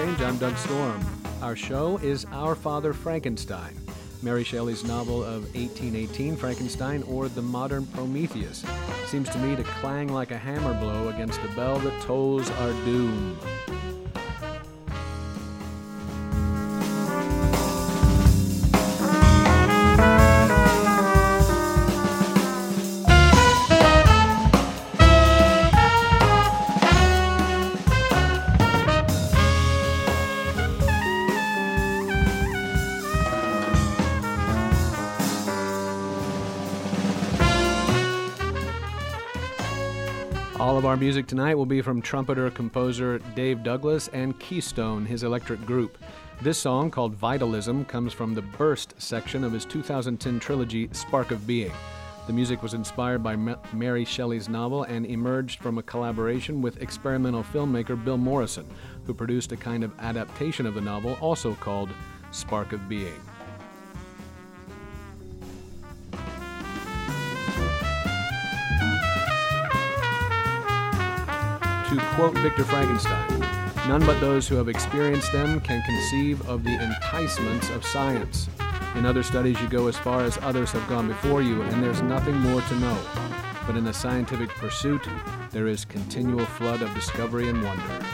I'm Doug Storm. Our show is Our Father Frankenstein, Mary Shelley's novel of 1818, Frankenstein, or The Modern Prometheus. Seems to me to clang like a hammer blow against the bell that tolls our doom. Our music tonight will be from trumpeter composer Dave Douglas and Keystone, his electric group. This song, called Vitalism, comes from the Burst section of his 2010 trilogy Spark of Being. The music was inspired by Ma- Mary Shelley's novel and emerged from a collaboration with experimental filmmaker Bill Morrison, who produced a kind of adaptation of the novel also called Spark of Being. Quote Victor Frankenstein, none but those who have experienced them can conceive of the enticements of science. In other studies, you go as far as others have gone before you, and there's nothing more to know. But in the scientific pursuit, there is continual flood of discovery and wonder.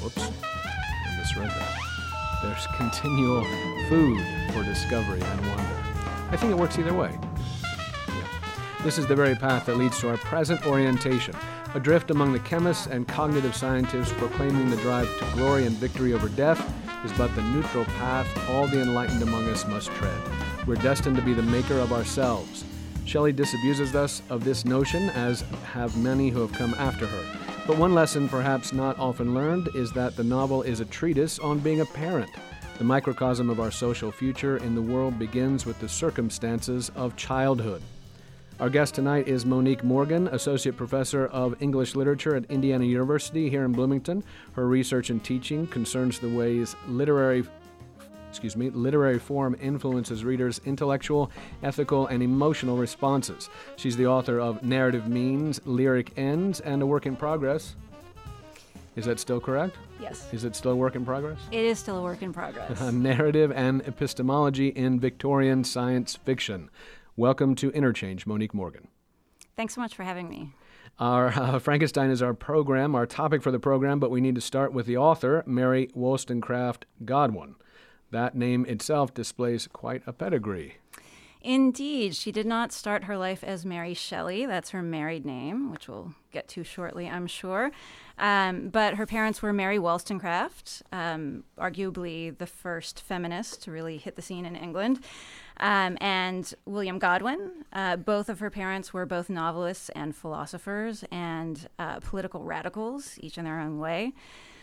Whoops, I misread that. There's continual food for discovery and wonder. I think it works either way. This is the very path that leads to our present orientation, adrift among the chemists and cognitive scientists proclaiming the drive to glory and victory over death is but the neutral path all the enlightened among us must tread. We're destined to be the maker of ourselves. Shelley disabuses us of this notion, as have many who have come after her. But one lesson, perhaps not often learned, is that the novel is a treatise on being a parent. The microcosm of our social future in the world begins with the circumstances of childhood. Our guest tonight is Monique Morgan, Associate Professor of English Literature at Indiana University here in Bloomington. Her research and teaching concerns the ways literary excuse me, literary form influences readers' intellectual, ethical, and emotional responses. She's the author of Narrative Means, Lyric Ends, and A Work in Progress. Is that still correct? Yes. Is it still a work in progress? It is still a work in progress. Narrative and Epistemology in Victorian Science Fiction. Welcome to Interchange, Monique Morgan. Thanks so much for having me. Our uh, Frankenstein is our program, our topic for the program, but we need to start with the author, Mary Wollstonecraft Godwin. That name itself displays quite a pedigree. Indeed, she did not start her life as Mary Shelley. That's her married name, which we'll get to shortly, I'm sure. Um, but her parents were Mary Wollstonecraft, um, arguably the first feminist to really hit the scene in England, um, and William Godwin. Uh, both of her parents were both novelists and philosophers and uh, political radicals, each in their own way.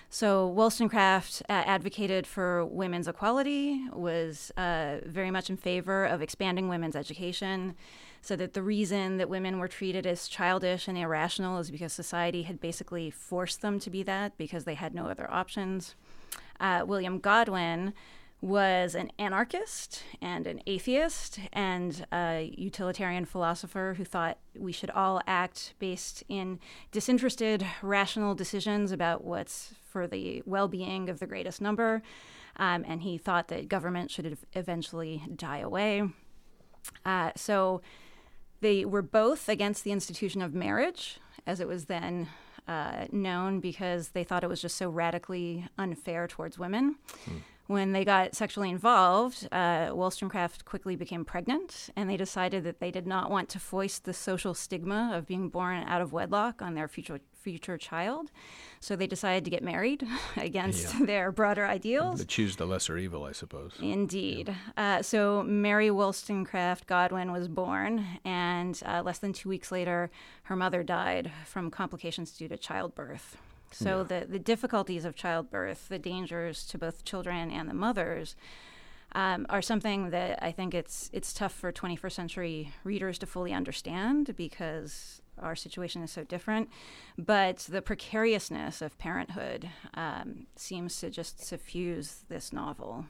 So Wollstonecraft uh, advocated for women's equality, was uh, very much in favor of expanding women's education, so that the reason that women were treated as childish and irrational is because society had basically forced them to be that because they had no other options. Uh, William Godwin was an anarchist and an atheist and a utilitarian philosopher who thought we should all act based in disinterested, rational decisions about what's for the well being of the greatest number. Um, and he thought that government should eventually die away. Uh, so they were both against the institution of marriage, as it was then uh, known, because they thought it was just so radically unfair towards women. Hmm. When they got sexually involved, uh, Wollstonecraft quickly became pregnant, and they decided that they did not want to foist the social stigma of being born out of wedlock on their future future child. So they decided to get married against yeah. their broader ideals. To choose the lesser evil, I suppose. Indeed. Yeah. Uh, so Mary Wollstonecraft Godwin was born, and uh, less than two weeks later, her mother died from complications due to childbirth. So yeah. the, the difficulties of childbirth, the dangers to both children and the mothers, um, are something that I think it's it's tough for 21st century readers to fully understand because our situation is so different. But the precariousness of parenthood um, seems to just suffuse this novel.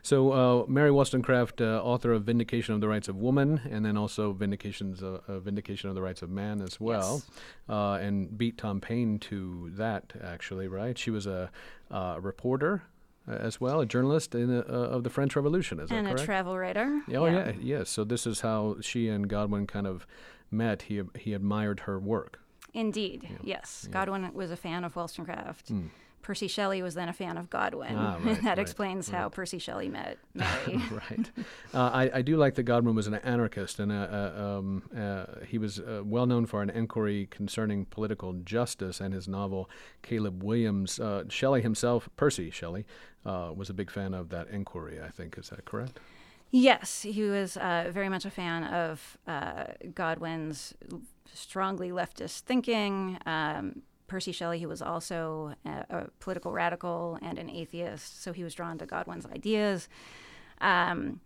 So, uh, Mary Wollstonecraft, uh, author of Vindication of the Rights of Woman, and then also Vindications of, uh, Vindication of the Rights of Man as well, Yes. uh, and beat Tom Paine to that, actually, right? She was a, uh, reporter uh, as well, a journalist in, uh, of the French Revolution, is and that a travel writer. oh, yeah. yes. So, this is how she and Godwin kind of met. He, he admired her work. Indeed, yes. Godwin was a fan of Wollstonecraft. Mm. Percy Shelley was then a fan of Godwin. Ah, right, that right, explains how Percy Shelley met Mary. right. Uh, I, I do like that Godwin was an anarchist, and uh, uh, um, uh, he was uh, well known for an inquiry concerning political justice and his novel Caleb Williams. Uh, Shelley himself, Percy Shelley, uh, was a big fan of that inquiry. I think is that correct? Yes, he was uh, very much a fan of uh, Godwin's strongly leftist thinking. Um, Percy Shelley, he was also a, a political radical and an atheist, so he was drawn to Godwin's ideas. Um,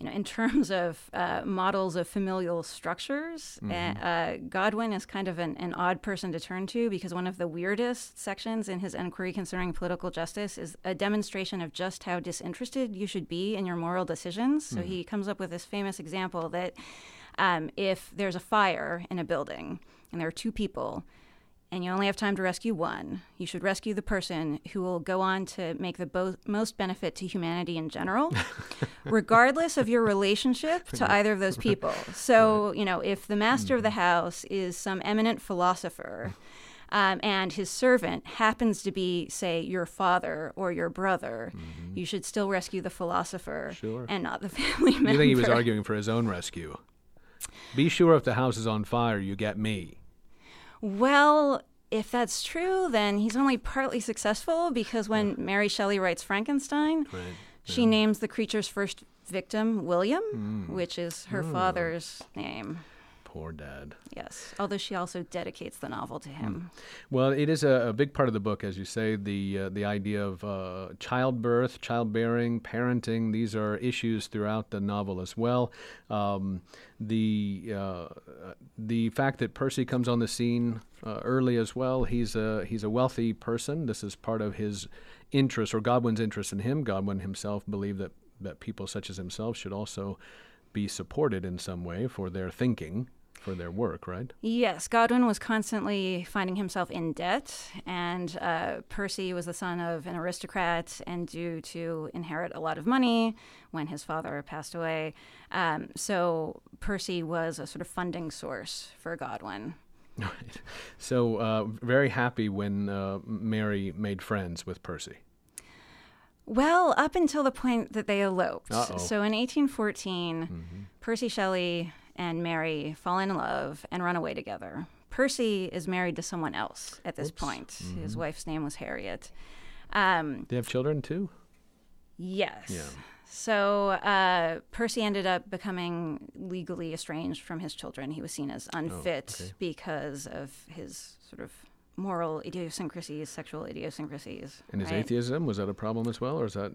you know, in terms of uh, models of familial structures, uh, uh, Godwin is kind of an, an odd person to turn to because one of the weirdest sections in his inquiry concerning political justice is a demonstration of just how disinterested you should be in your moral decisions. So he comes up with this famous example that um, if there's a fire in a building and there are two people, and you only have time to rescue one, you should rescue the person who will go on to make the bo- most benefit to humanity in general, regardless of your relationship to either of those people. So, you know, if the master of the house is some eminent philosopher, um, and his servant happens to be, say, your father or your brother, you should still rescue the philosopher Sure. and not the family member. You think he was arguing for his own rescue? Be sure if the house is on fire, you get me. Well, if that's true, then he's only partly successful because when Mary Shelley writes Frankenstein, Right. she names the creature's first victim William, Hmm. which is her Oh. father's name. Poor dad. Yes, although she also dedicates the novel to him. Well, it is a, a big part of the book, as you say, the uh, the idea of uh, childbirth, childbearing, parenting. These are issues throughout the novel as well. Um, the uh, the fact that Percy comes on the scene uh, early as well. He's a he's a wealthy person. This is part of his interest or Godwin's interest in him. Godwin himself believed that that people such as himself should also be supported in some way for their thinking, for their work, right? Yes, Godwin was constantly finding himself in debt, and uh, Percy was the son of an aristocrat and due to inherit a lot of money when his father passed away. Um, so Percy was a sort of funding source for Godwin. Right. So uh, very happy when uh, Mary made friends with Percy. Well, up until the point that they eloped. Uh-oh. So in 1814, Percy Shelley and Mary fall in love and run away together. Percy is married to someone else at this Whoops. point. His wife's name was Harriet. Um, They have children too. yes. Yeah. So uh, Percy ended up becoming legally estranged from his children. He was seen as unfit okay. because of his sort of moral idiosyncrasies, sexual idiosyncrasies. And his right? atheism was that a problem as well, or is that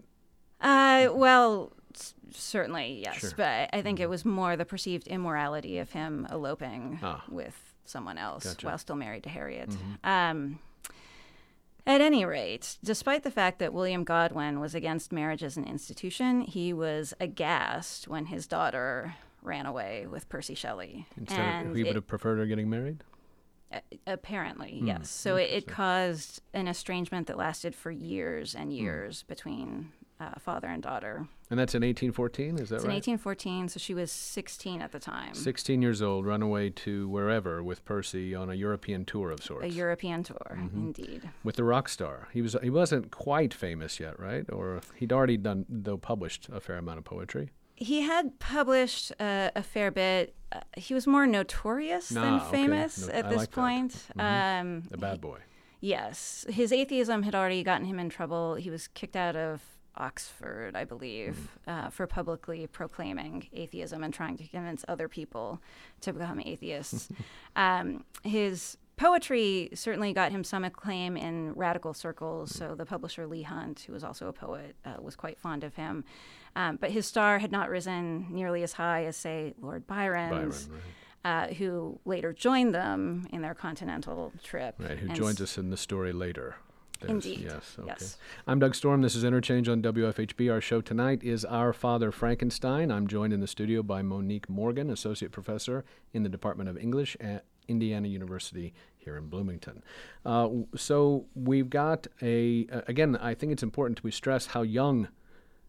Uh, well, s- certainly yes, Sure. Mm-hmm. but I- I think it was more the perceived immorality of him eloping Ah. with someone else Gotcha. Mm-hmm. while still married to Harriet. Um, at any rate, despite the fact that William Godwin was against marriage as an institution, he was aghast when his daughter ran away with Percy Shelley. instead of, he it- would have preferred her getting married? Apparently, Hmm, yes. So it, it caused an estrangement that lasted for years and Hmm. years between uh, father and daughter. And that's in 1814, is that It's in 1814, so she was 16 at the time. 16 years old, run away to wherever with Percy on a European tour of sorts. A European tour, Mm-hmm. indeed. with the rock star. He was he wasn't quite famous yet, right? Or he'd already done though published a fair amount of poetry. He had published uh, a fair bit. Uh, he was more notorious Ah, than okay. famous No- at I this like point. Mhm. Um, A bad boy. Yes, his atheism had already gotten him in trouble. He was kicked out of Oxford, I believe, uh, for publicly proclaiming atheism and trying to convince other people to become atheists. um, his poetry certainly got him some acclaim in radical circles. So the publisher Leigh Hunt, who was also a poet, uh, was quite fond of him. Um, but his star had not risen nearly as high as, say, Lord Byron, Byron's. right? Uh, who later joined them in their continental trip. Right, who joins us in the story later. There's- Indeed. Yes. Okay. Yes. I'm Doug Storm. This is Interchange on WFHB. Our show tonight is Our Father Frankenstein. I'm joined in the studio by Monique Morgan, Associate Professor in the Department of English at Indiana University here in Bloomington. Uh, so we've got a, uh, again, I think it's important to stress how young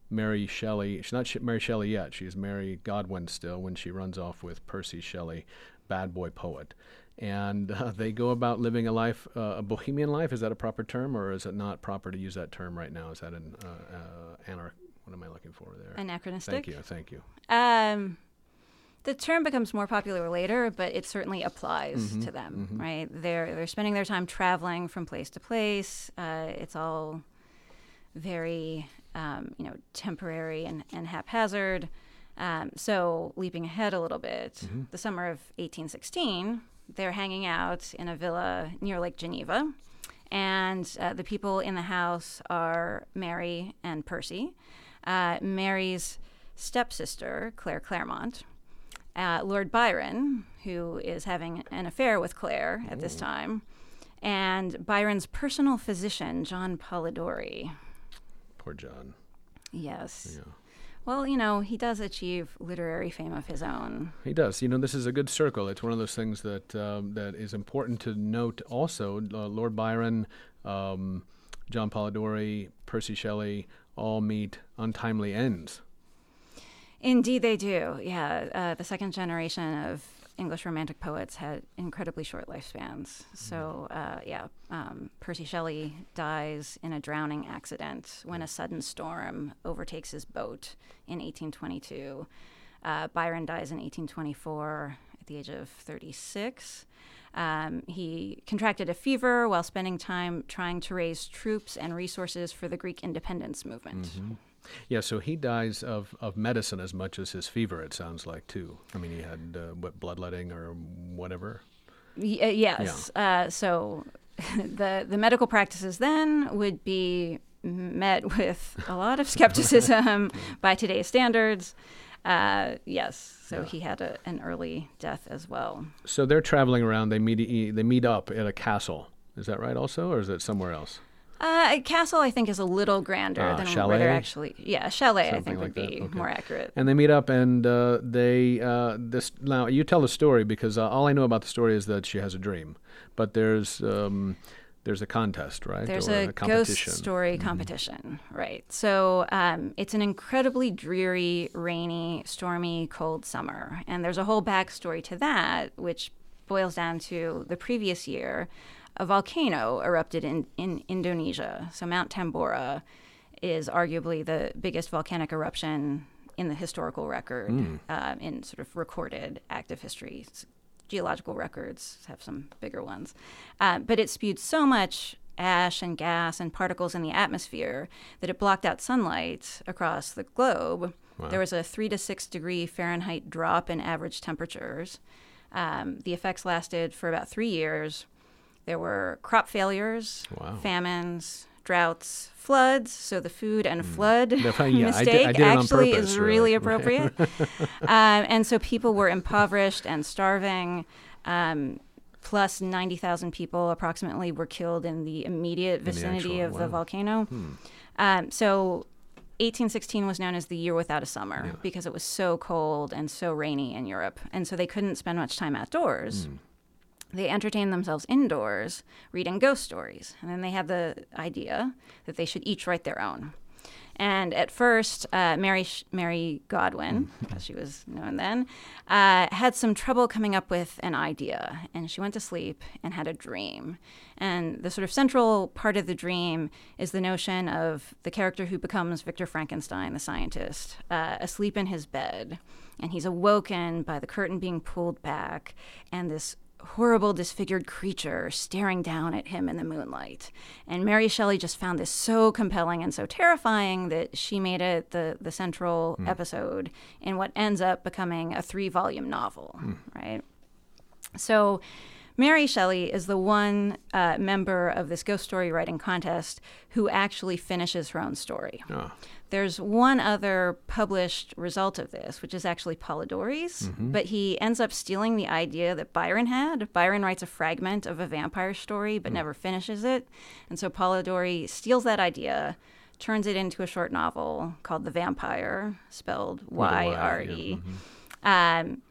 Mary Shelley, she's not Mary Shelley yet, she's Mary Godwin still when she runs off with Percy Shelley, bad boy poet. And uh, they go about living a life, uh, a bohemian life. Is that a proper term, or is it not proper to use that term right now? Is that an uh, uh, anar- What am I looking for there? Anachronistic. Thank you, thank you. Um, the term becomes more popular later, but it certainly applies Mm-hmm, to them, right? They're they're spending their time traveling from place to place. Uh, it's all very, um, you know, temporary and, and haphazard. Um, so, leaping ahead a little bit, Mm-hmm. the summer of 1816, they're hanging out in a villa near Lake Geneva, and uh, the people in the house are Mary and Percy. Uh, Mary's stepsister, Claire Clairmont, uh, Lord Byron, who is having an affair with Claire at this time, and Byron's personal physician, John Polidori. Poor John. Yes. Yeah. Well, you know, he does achieve literary fame of his own. He does. You know, this is a good circle. It's one of those things that um, that is important to note. Also, uh, Lord Byron, um, John Polidori, Percy Shelley all meet untimely ends. Indeed, they do. Yeah, uh, the second generation of English Romantic poets had incredibly short lifespans. So, uh, yeah, um, Percy Shelley dies in a drowning accident when a sudden storm overtakes his boat in 1822. Uh, Byron dies in 1824 at the age of 36. Um, he contracted a fever while spending time trying to raise troops and resources for the Greek independence movement. Yeah, so he dies of, of medicine as much as his fever. It sounds like too. I mean, he had uh, what bloodletting or whatever. Y- uh, yes. Uh, so the the medical practices then would be met with a lot of skepticism by today's standards. Uh, yes. So he had a, an early death as well. So they're traveling around. They meet they meet up at a castle. Is that right? Also, or is it somewhere else? Uh, castle, I think, is a little grander Ah, than where chalet? they're actually. Yeah, a chalet, I think, like would that, be okay. more accurate. And they meet up, and uh, they uh, this now you tell the story because uh, all I know about the story is that she has a dream, but there's um, there's a contest, right? There's or a. Mm-hmm. ghost story competition, right? So um, it's an incredibly dreary, rainy, stormy, cold summer, and there's a whole backstory to that, which boils down to the previous year, a volcano erupted in, in Indonesia. So Mount Tambora is arguably the biggest volcanic eruption in the historical record, uh, in sort of recorded active history geological records have some bigger ones. Uh, but it spewed so much ash and gas and particles in the atmosphere that it blocked out sunlight across the globe. There was a three to six degree Fahrenheit drop in average temperatures. Um, the effects lasted for about three years. There were crop failures, Wow. famines, droughts, floods. So the food and flood Yeah, I did- I mistake did actually purpose, is really. really appropriate. um, and so people were impoverished and starving. Um, plus 90,000 people approximately were killed in the immediate the vicinity actual- of the wow. Hmm. volcano. Um, so 1816 was known as the year without a summer because it was so cold and so rainy in Europe. And so they couldn't spend much time outdoors. Hmm. They entertained themselves indoors reading ghost stories. And then they had the idea that they should each write their own. And at first, uh, Mary Sh- Mary Godwin, as she was known then, uh, had some trouble coming up with an idea, and she went to sleep and had a dream. And the sort of central part of the dream is the notion of the character who becomes Victor Frankenstein, the scientist, uh, asleep in his bed, and he's awoken by the curtain being pulled back, and this horrible disfigured creature staring down at him in the moonlight. And Mary Shelley just found this so compelling and so terrifying that she made it the, the central episode in what ends up becoming a three volume novel, right? So Mary Shelley is the one uh, member of this ghost story writing contest who actually finishes her own story. Oh. There's one other published result of this, which is actually Polidori's, mm-hmm. but he ends up stealing the idea that Byron had. Byron writes a fragment of a vampire story but hmm. never finishes it. And so Polidori steals that idea, turns it into a short novel called The Vampyre, spelled Y R E. Mm-hmm. Um,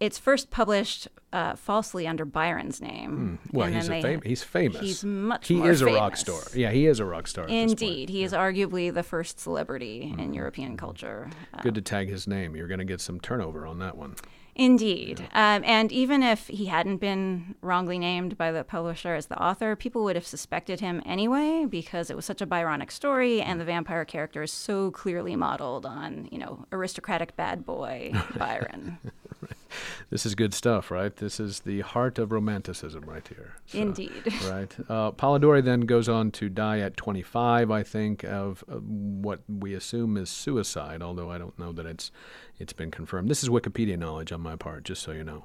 It's first published uh, falsely under Byron's name. Well, he's, then a they- fam- he's famous. He's much he is a rock star. Yeah, he is a rock star. at this point. Indeed, he is arguably the first celebrity in European culture. Uh, Good to tag his name. You're going to get some turnover on that one. Indeed. Um, and even if he hadn't been wrongly named by the publisher as the author, people would have suspected him anyway because it was such a Byronic story and the vampire character is so clearly modeled on, you know, aristocratic bad boy Byron. This is good stuff, right? This is the heart of romanticism right here. So, Indeed. Right. Uh, Polidori then goes on to die at 25, I think, of uh, what we assume is suicide, although I don't know that it's it's been confirmed. This is Wikipedia knowledge on my part, just so you know.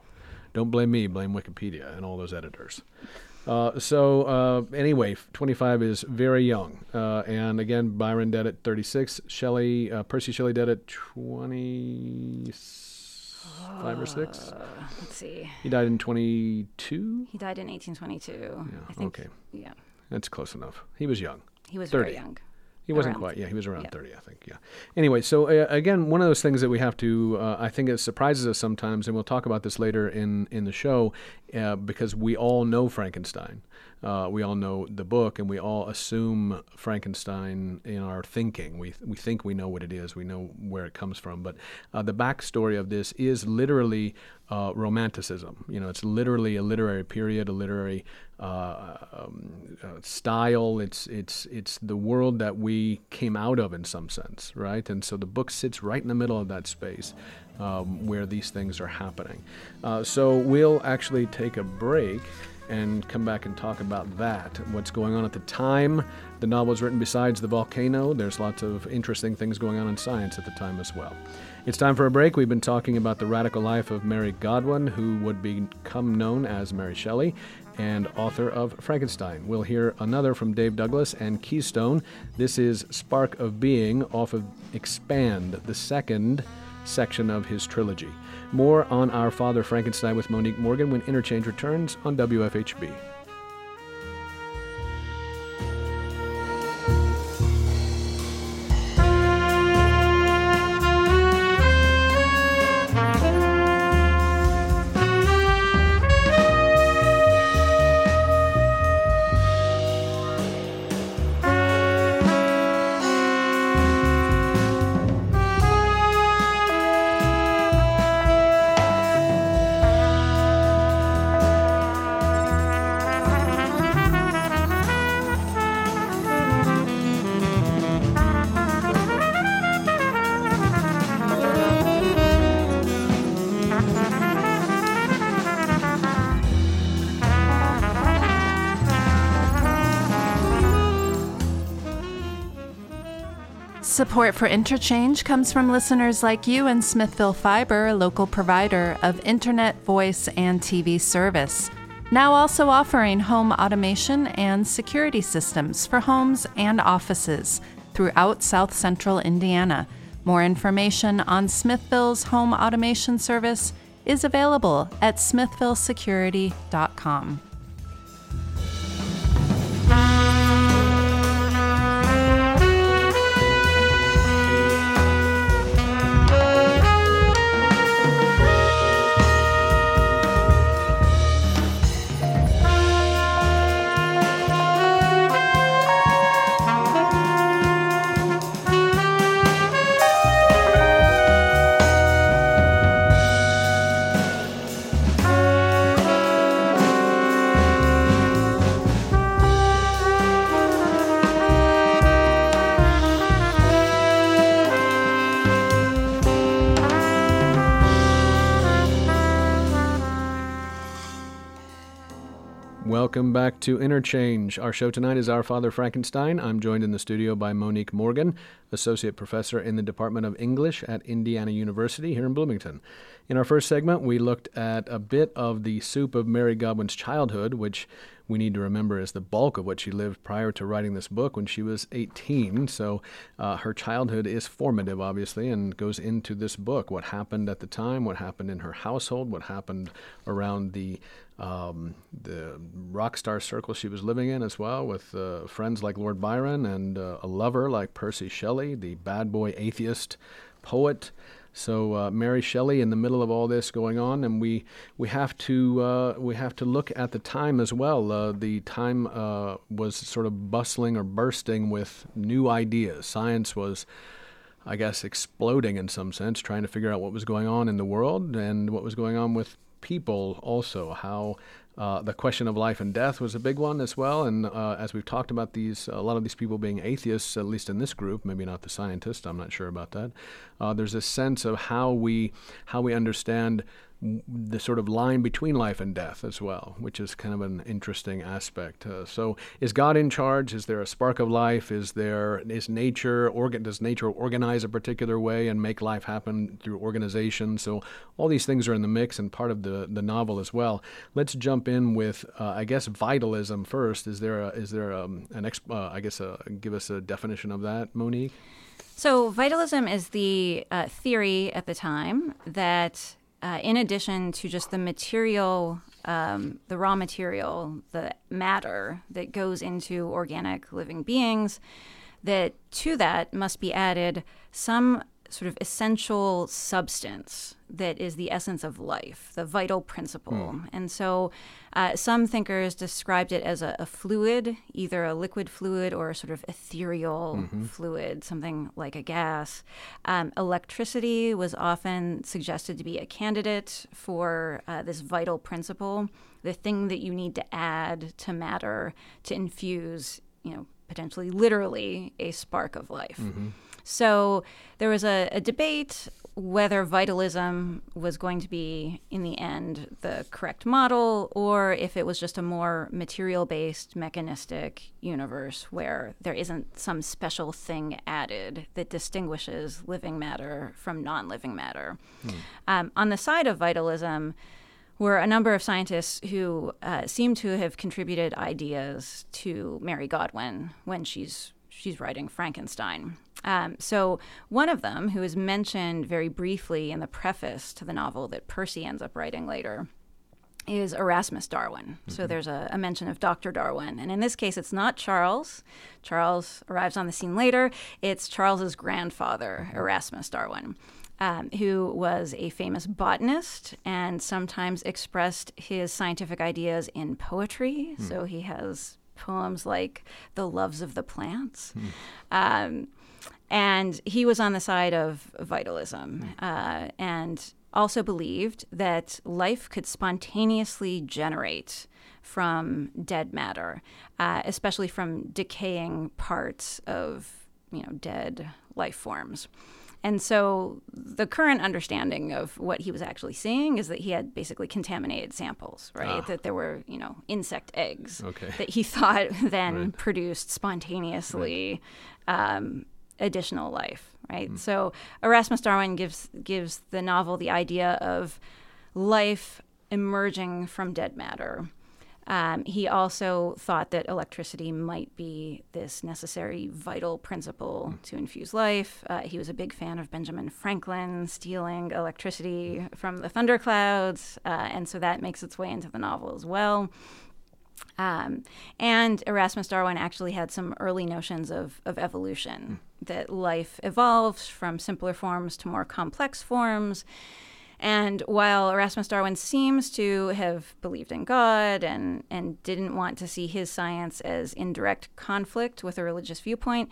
Don't blame me, blame Wikipedia and all those editors. Uh, so uh, anyway, 25 is very young, uh, and again, Byron dead at 36. Shelley, uh, Percy Shelley dead at 25 or six. Let's see. He died in 22. He died in 1822. I think, okay. Yeah. That's close enough. He was young. He was 30. very young. He wasn't Around- quite. Yeah, he was around yeah. 30, I think. Yeah. Anyway, so uh, again, one of those things that we have to, uh, I think it surprises us sometimes, and we'll talk about this later in, in the show, uh, because we all know Frankenstein. Uh, we all know the book, and we all assume Frankenstein in our thinking. We, we think we know what it is, we know where it comes from. But uh, the backstory of this is literally uh, romanticism. You know, it's literally a literary period, a literary uh, um, uh, style. It's it's it's the world that we came out of in some sense, right? And so the book sits right in the middle of that space um, where these things are happening. Uh, so we'll actually take a break and come back and talk about that. What's going on at the time? The novel was written besides the volcano. There's lots of interesting things going on in science at the time as well. It's time for a break. We've been talking about the radical life of Mary Godwin, who would become known as Mary Shelley and author of Frankenstein. We'll hear another from Dave Douglas and Keystone. This is Spark of Being off of Expand, the second section of his trilogy. More on Our Father Frankenstein with Monique Morgan when Interchange returns on WFHB. Support for Interchange comes from listeners like you and Smithville Fiber, a local provider of internet, voice, and TV service. Now also offering home automation and security systems for homes and offices throughout South Central Indiana. More information on Smithville's home automation service is available at smithvillesecurity.com. Welcome back to Interchange. Our show tonight is Our Father Frankenstein. I'm joined in the studio by Monique Morgan, Associate Professor in the Department of English at Indiana University here in Bloomington. In our first segment, we looked at a bit of the soup of Mary Godwin's childhood, which we need to remember is the bulk of what she lived prior to writing this book when she was 18. So uh, her childhood is formative, obviously, and goes into this book. What happened at the time, what happened in her household, what happened around the um, the rock star circle she was living in as well, with uh, friends like Lord Byron and uh, a lover like Percy Shelley, the bad boy atheist poet. So uh, Mary Shelley in the middle of all this going on, and we we have to uh, we have to look at the time as well. Uh, the time uh, was sort of bustling or bursting with new ideas. Science was. I guess exploding in some sense, trying to figure out what was going on in the world and what was going on with people also, how uh, the question of life and death was a big one as well. And uh, as we've talked about these, a lot of these people being atheists, at least in this group, maybe not the scientists, I'm not sure about that. Uh, there's a sense of how we how we understand the sort of line between life and death as well, which is kind of an interesting aspect. Uh, so, is God in charge? Is there a spark of life? Is there is nature organ? Does nature organize a particular way and make life happen through organization? So, all these things are in the mix and part of the the novel as well. Let's jump in with, uh, I guess, vitalism first. Is there a, is there a, um, an ex, uh, I guess a, give us a definition of that, Monique? So, vitalism is the uh, theory at the time that uh, in addition to just the material, um, the raw material, the matter that goes into organic living beings, that to that must be added some sort of essential substance that is the essence of life, the vital principle. Mm. And so uh, some thinkers described it as a, a, fluid, either a liquid fluid or a sort of ethereal mm-hmm. fluid, something like a gas. Um, electricity was often suggested to be a candidate for uh, this vital principle, the thing that you need to add to matter to infuse, you know, potentially literally a spark of life. Mm-hmm. So there was a, a debate whether vitalism was going to be, in the end, the correct model, or if it was just a more material based, mechanistic universe where there isn't some special thing added that distinguishes living matter from non living matter. Hmm. Um, on the side of vitalism, were a number of scientists who uh, seem to have contributed ideas to Mary Godwin when she's she's writing Frankenstein. Um, so, one of them, who is mentioned very briefly in the preface to the novel that Percy ends up writing later, is Erasmus Darwin. Mm-hmm. So there's a, a, mention of Dr. Darwin. And in this case, it's not Charles. Charles arrives on the scene later. It's Charles's grandfather, mm-hmm. Erasmus Darwin. Um, who was a famous botanist and sometimes expressed his scientific ideas in poetry. Mm. So he has poems like The Loves of the Plants. Mm. Um, and he was on the side of vitalism uh, and also believed that life could spontaneously generate from dead matter, uh, especially from decaying parts of you know dead life forms. And so the current understanding of what he was actually seeing is that he had basically contaminated samples, right? Ah. That there were, you know, insect eggs okay. that he thought then right. produced spontaneously right. um, additional life, right? Mm. So Erasmus Darwin gives gives the novel the idea of life emerging from dead matter. Um, he also thought that electricity might be this necessary, vital principle mm. to infuse life. Uh, he was a big fan of Benjamin Franklin stealing electricity from the thunderclouds, uh, and so that makes its way into the novel as well. Um, and Erasmus Darwin actually had some early notions of, of evolution, mm. that life evolves from simpler forms to more complex forms. And while Erasmus Darwin seems to have believed in God and, and didn't want to see his science as in direct conflict with a religious viewpoint,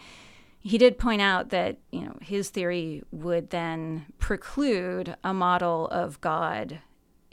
he did point out that you know his theory would then preclude a model of God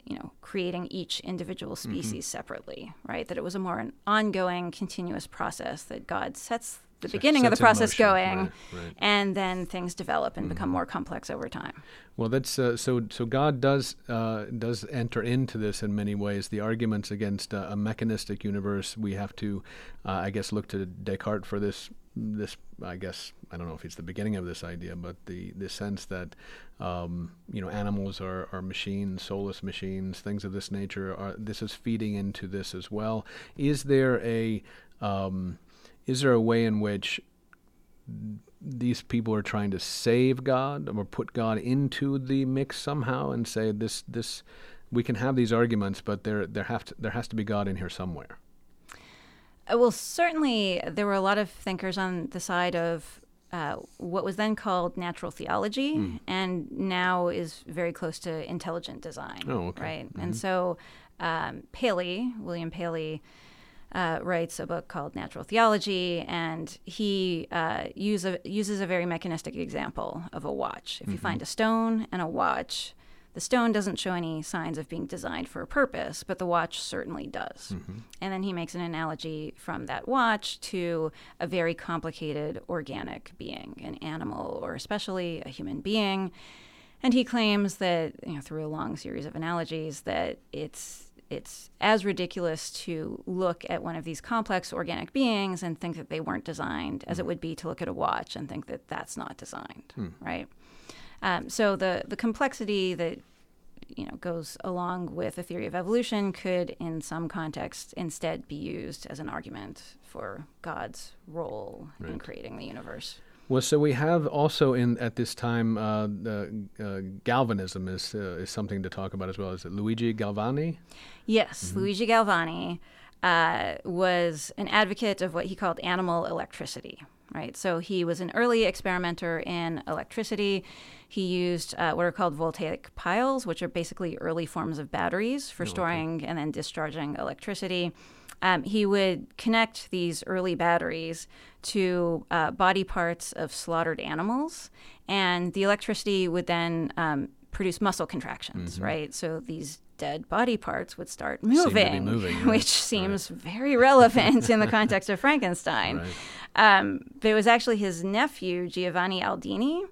you know, creating each individual species mm-hmm. separately, right? That it was a more an ongoing, continuous process that God sets the beginning of the process motion. going, Right, right. and then things develop and become more complex over time. Well, that's uh, so. So God does uh, does enter into this in many ways. The arguments against uh, a mechanistic universe, we have to, uh, I guess, look to Descartes for this. This, I guess, I don't know if it's the beginning of this idea, but the the sense that, um, you know, animals are, are machines, soulless machines, things of this nature. Are this is feeding into this as well? Is there a um, is there a way in which these people are trying to save God or put God into the mix somehow and say this this we can have these arguments, but there there have to, there has to be God in here somewhere. Uh, Well, certainly there were a lot of thinkers on the side of uh, what was then called natural theology and now is very close to intelligent design. Oh, okay. Right. And so um, Paley, William Paley, uh, writes a book called Natural Theology, and he uh, use a, uses a very mechanistic example of a watch. If you find a stone and a watch, the stone doesn't show any signs of being designed for a purpose, but the watch certainly does. And then he makes an analogy from that watch to a very complicated organic being, an animal, or especially a human being. And he claims that, you know, through a long series of analogies, that it's it's as ridiculous to look at one of these complex organic beings and think that they weren't designed as it would be to look at a watch and think that that's not designed, right? Um, so the the complexity that you know goes along with a theory of evolution could, in some contexts, instead be used as an argument for God's role in creating the universe. Well, so we have also in at this time uh, uh, Galvanism is uh, is something to talk about as well. Is it Luigi Galvani? Yes, Luigi Galvani uh, was an advocate of what he called animal electricity. Right, so he was an early experimenter in electricity. He used uh, what are called voltaic piles, which are basically early forms of batteries for storing and then discharging electricity. Um, he would connect these early batteries to uh, body parts of slaughtered animals, and the electricity would then um, produce muscle contractions, right? So these dead body parts would start moving, moving, right, which seems very relevant in the context of Frankenstein. Right. Um, it was actually his nephew, Giovanni Aldini,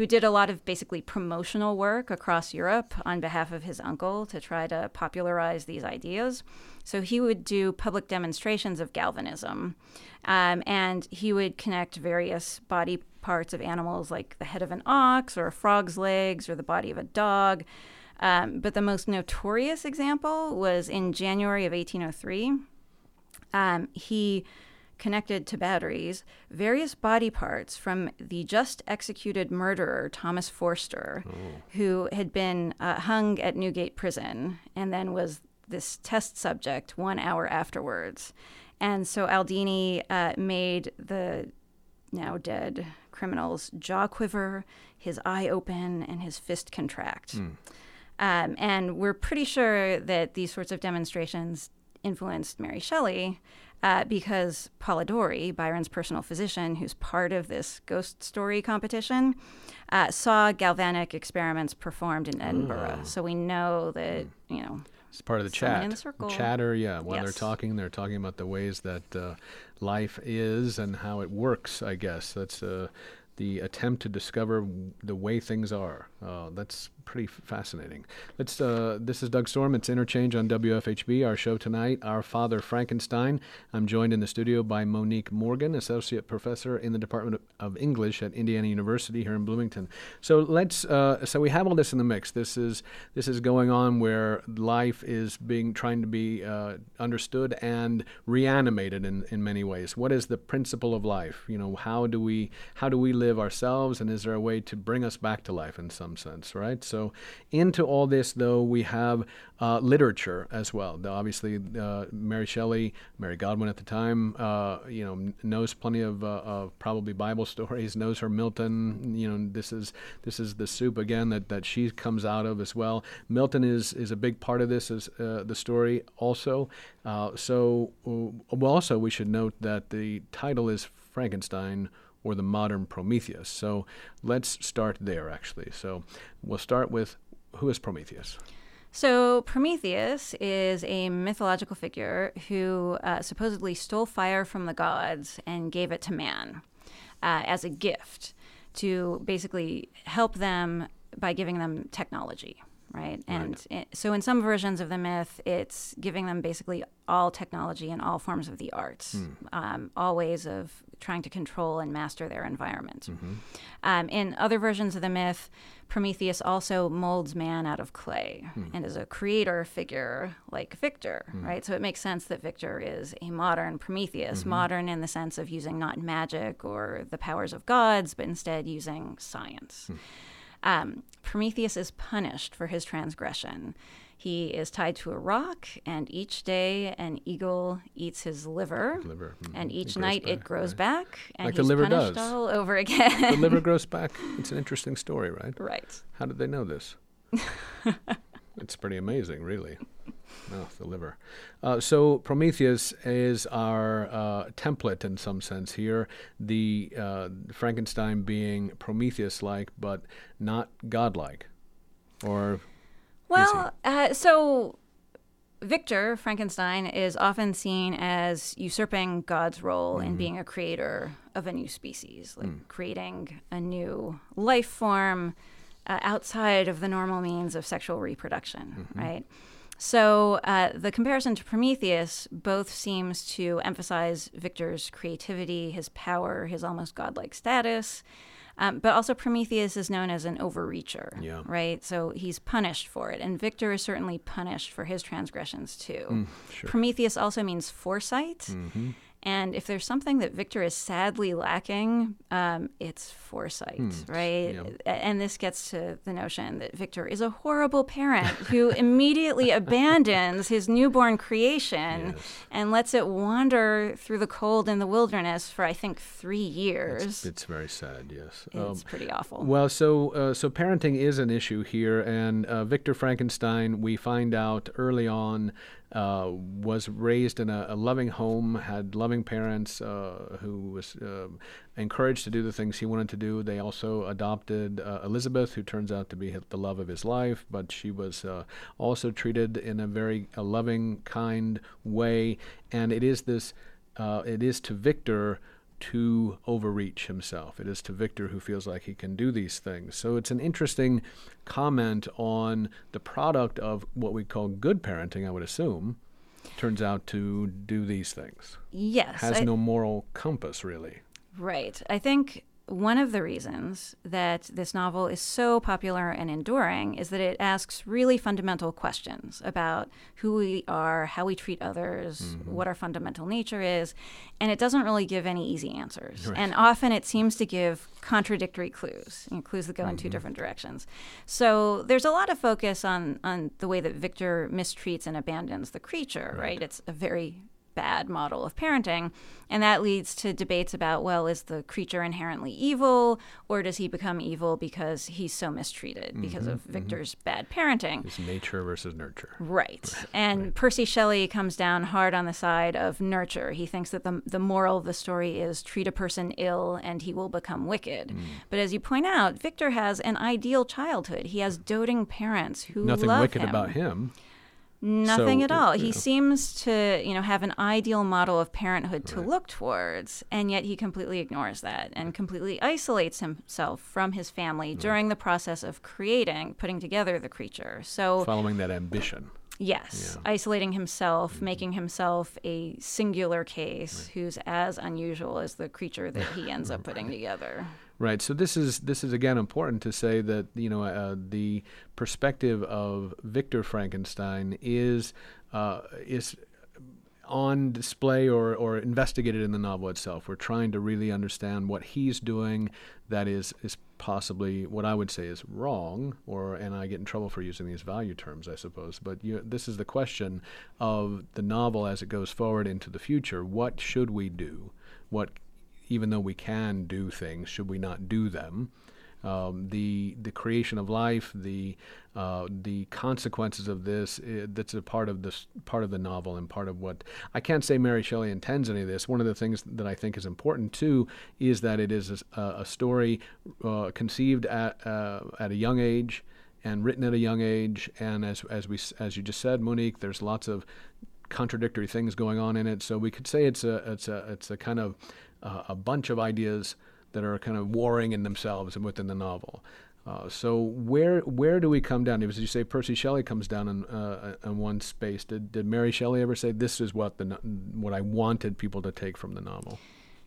who did a lot of basically promotional work across Europe on behalf of his uncle to try to popularize these ideas. So he would do public demonstrations of galvanism, um, and he would connect various body parts of animals, like the head of an ox or a frog's legs or the body of a dog. Um, but the most notorious example was in January of 1803. Um, he connected to batteries various body parts from the just executed murderer Thomas Forster, who had been uh, hung at Newgate Prison and then was this test subject one hour afterwards. And so Aldini uh, made the now dead criminal's jaw quiver, his eye open, and his fist contract. Um, and we're pretty sure that these sorts of demonstrations influenced Mary Shelley uh, because Polidori, Byron's personal physician, who's part of this ghost story competition, uh, saw galvanic experiments performed in Edinburgh. So we know that, you know, It's part of the chat. in the circle. Chatter, yeah. While they're talking, they're talking about the ways that uh, life is and how it works. I guess that's uh, the attempt to discover the way things are. Uh, that's pretty fascinating. Let's. Uh, this is Doug Storm. It's Interchange on WFHB. Our show tonight, Our Father Frankenstein. I'm joined in the studio by Monique Morgan, associate professor in the Department of- of English at Indiana University here in Bloomington. So let's. Uh, so we have all this in the mix. This is this is going on where life is being trying to be uh, understood and reanimated in, in many ways. What is the principle of life? You know, how do we how do we live ourselves, and is there a way to bring us back to life in some sense, right? So into all this, though, we have uh, literature as well. Now, obviously, uh, Mary Shelley, Mary Godwin at the time, uh, you know, knows plenty of, uh, of probably Bible stories, knows her Milton. You know, this is this is the soup again that, that she comes out of as well. Milton is is a big part of this, is uh, the story also. Uh, so, well, also we should note that the title is Frankenstein or the modern Prometheus. So let's start there, actually. So we'll start with who is Prometheus? So, Prometheus is a mythological figure who uh, supposedly stole fire from the gods and gave it to man uh, as a gift to basically help them by giving them technology, right? And it, so, in some versions of the myth, it's giving them basically all technology and all forms of the arts, um, all ways of trying to control and master their environment. Um, in other versions of the myth, Prometheus also molds man out of clay and is a creator figure like Victor, right? So it makes sense that Victor is a modern Prometheus, modern in the sense of using not magic or the powers of gods, but instead using science. Um, Prometheus is punished for his transgression. He is tied to a rock, and each day an eagle eats his liver. Liver, mhm. And each It night it grows right. back, and Like the he's liver punished does. all over again. the liver grows back. It's an interesting story, right? right. How did they know this? it's pretty amazing, really. Oh, the liver. Uh, so Prometheus is our uh, template in some sense here. The uh, Frankenstein being Prometheus-like, but not godlike, or Well, uh, so Victor Frankenstein is often seen as usurping God's role Mm-hmm. in being a creator of a new species, like Mm. creating a new life form uh, outside of the normal means of sexual reproduction, Mm-hmm. right? So uh, the comparison to Prometheus both seems to emphasize Victor's creativity, his power, his almost godlike status. Um, but also, Prometheus is known as an overreacher, Yeah. right? So he's punished for it. And Victor is certainly punished for his transgressions too. Mm, sure. Prometheus also means foresight. Mhm. And if there's something that Victor is sadly lacking, um, it's foresight, right? yeah. And this gets to the notion that Victor is a horrible parent who immediately abandons his newborn creation Yes. and lets it wander through the cold in the wilderness for, I think, three years. It's, it's very sad. Yes. It's pretty awful. Well, so uh, so parenting is an issue here, and uh, Victor Frankenstein, we find out early on, uh, was raised in a, a loving home, had loving parents uh, who was uh, encouraged to do the things he wanted to do. They also adopted uh, Elizabeth, who turns out to be the love of his life, but she was uh, also treated in a very a loving, kind way, and it is this. It is to Victor to overreach himself. It is to Victor who feels like he can do these things. So it's an interesting comment on the product of what we call good parenting, I would assume, turns out to do these things. yes. Has I- no moral compass, really. Right. I think one of the reasons that this novel is so popular and enduring is that it asks really fundamental questions about who we are, how we treat others, Mm-hmm. what our fundamental nature is, and it doesn't really give any easy answers. And often it seems to give contradictory clues, you know, clues that go in two Mm-hmm. different directions. So there's a lot of focus on on the way that Victor mistreats and abandons the creature, right? It's a very bad model of parenting. And that leads to debates about well, is the creature inherently evil, or does he become evil because he's so mistreated because of Victor's bad parenting? It's nature versus nurture. Right. And Percy Shelley comes down hard on the side of nurture. He thinks that the, the moral of the story is treat a person ill and he will become wicked. Mm. But as you point out, Victor has an ideal childhood. He has doting parents who Nothing love wicked him. about him. Nothing So, at all. He know. seems to, you know, have an ideal model of parenthood to look towards, and yet he completely ignores that and completely isolates himself from his family during the process of creating, putting together the creature. So, Following that ambition. Yes, isolating himself, making himself a singular case who's as unusual as the creature that he ends up putting together. Right. So this is this is again important to say that you know uh, the perspective of Victor Frankenstein is uh, is on display or, or investigated in the novel itself. We're trying to really understand what he's doing that is is possibly what I would say is wrong, or and I get in trouble for using these value terms, I suppose. But you, this is the question of the novel as it goes forward into the future. What should we do? What even though we can do things, should we not do them? Um, the the creation of life, the uh, the consequences of this, uh, that's a part of this part of the novel and part of what I can't say Mary Shelley intends any of this. One of the things that I think is important too is that it is a, a story uh, conceived at uh, at a young age and written at a young age. And as as we as you just said, Monique, there's lots of contradictory things going on in it. So we could say it's a it's a it's a kind of uh, a bunch of ideas that are kind of warring in themselves and within the novel. Uh, so where where do we come down? As you say, Percy Shelley comes down in, uh, in one space. Did did Mary Shelley ever say this is what the what I wanted people to take from the novel?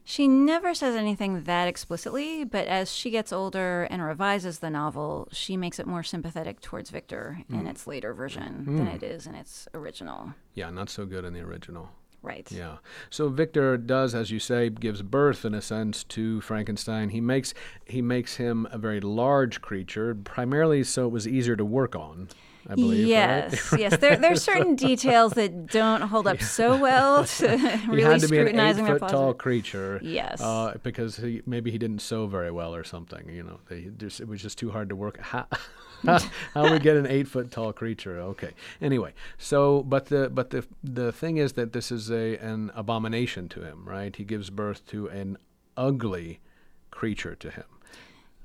She never says anything that explicitly, but as she gets older and revises the novel, she makes it more sympathetic towards Victor mm. in its later version mm. than it is in its original. Yeah, not so good in the original. Right. Yeah. So Victor does, as you say, gives birth in a sense to Frankenstein. He makes he makes him a very large creature, primarily so it was easier to work on. I believe. Yes, right? yes. There, there's certain details that don't hold up yeah. so well to really had to be an eight foot tall creature. Yes, uh, because he, maybe he didn't sew very well or something. You know, they, it was just too hard to work. How, we get an eight foot tall creature? Okay. Anyway, so but the but the the thing is that this is a an abomination to him, right? He gives birth to an ugly creature to him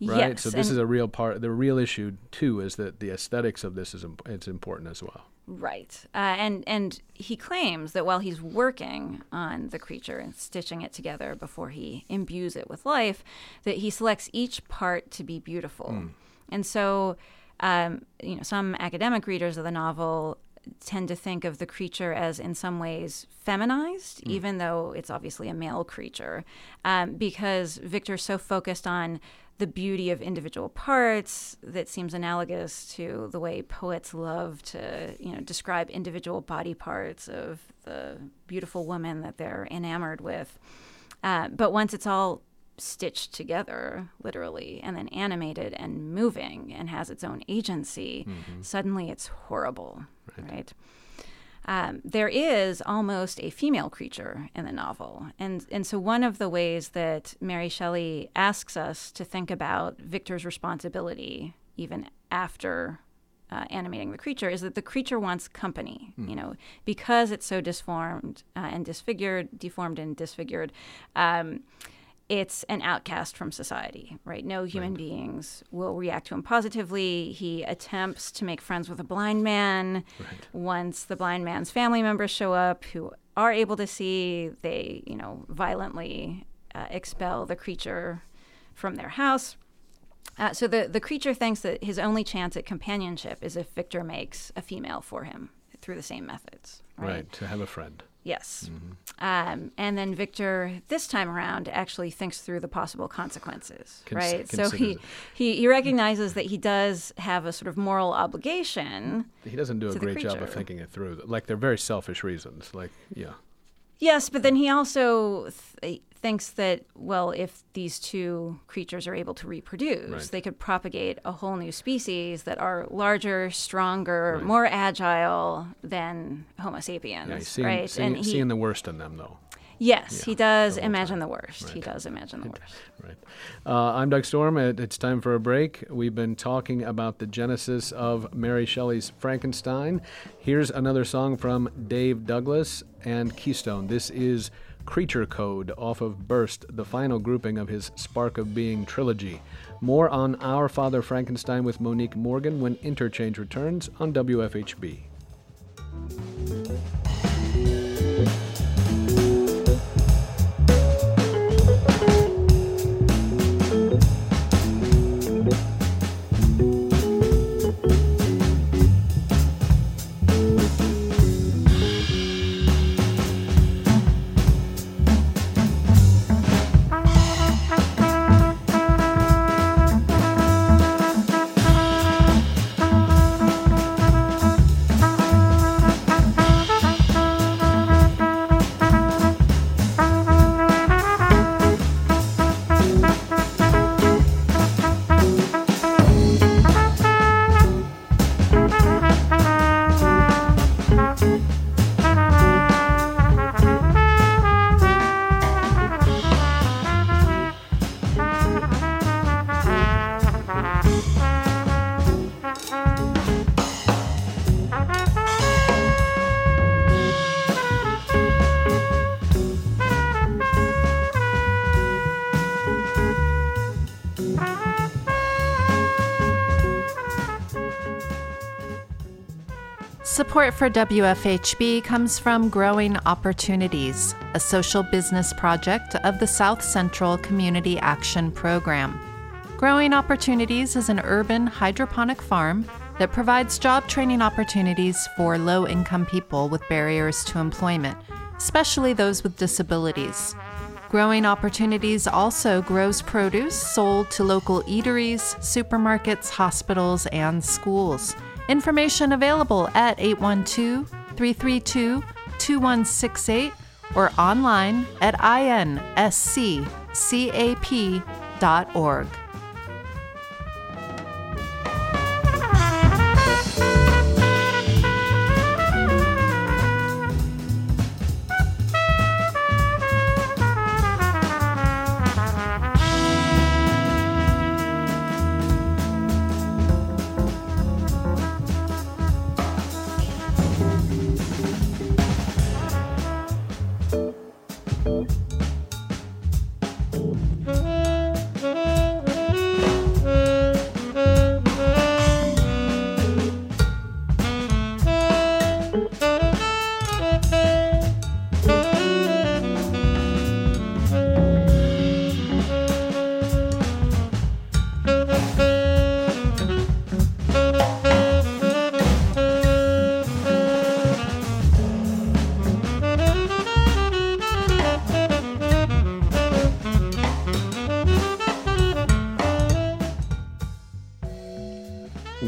right? Yes, so this is a real part. The real issue too is that the aesthetics of this is imp- it's important as well. Right, uh, and and he claims that while he's working on the creature and stitching it together before he imbues it with life, that he selects each part to be beautiful, mm. and so. Um, you know, some academic readers of the novel tend to think of the creature as in some ways feminized, mm. even though it's obviously a male creature, um, because Victor's so focused on the beauty of individual parts that seems analogous to the way poets love to you know describe individual body parts of the beautiful woman that they're enamored with uh, but once it's all stitched together literally and then animated and moving and has its own agency mm-hmm. suddenly it's horrible right, right? Um, there is almost a female creature in the novel. And, and so, one of the ways that Mary Shelley asks us to think about Victor's responsibility, even after uh, animating the creature, is that the creature wants company. Mm. You know, because it's so disformed uh, and disfigured, deformed and disfigured. Um, it's an outcast from society, right? No human right. beings will react to him positively. He attempts to make friends with a blind man. Right. Once the blind man's family members show up who are able to see, they, you know, violently uh, expel the creature from their house. Uh, so the, the creature thinks that his only chance at companionship is if Victor makes a female for him through the same methods. Right, right to have a friend. Yes. Mm-hmm. Um, and then Victor, this time around, actually thinks through the possible consequences, Cons- right? So he, he, he recognizes that he does have a sort of moral obligation. He doesn't do a great job of thinking it through. Like they're very selfish reasons. Like yeah. Yes, but then he also th- thinks that well, if these two creatures are able to reproduce, right. they could propagate a whole new species that are larger, stronger, right. more agile than Homo sapiens. Yeah, seeing, right? Seeing, and he, seeing the worst in them, though. Yes, yeah, he does imagine the worst. Right. He does imagine the worst. Right. Uh, I'm Doug Storm. It's time for a break. We've been talking about the genesis of Mary Shelley's Frankenstein. Here's another song from Dave Douglas and Keystone. This is Creature Code off of Burst, the final grouping of his Spark of Being trilogy. More on Our Father Frankenstein with Monique Morgan when Interchange returns on WFHB. Support for WFHB comes from Growing Opportunities, a social business project of the South Central Community Action Program. Growing Opportunities is an urban hydroponic farm that provides job training opportunities for low income people with barriers to employment, especially those with disabilities. Growing Opportunities also grows produce sold to local eateries, supermarkets, hospitals, and schools. Information available at 812 332 2168 or online at insccap.org.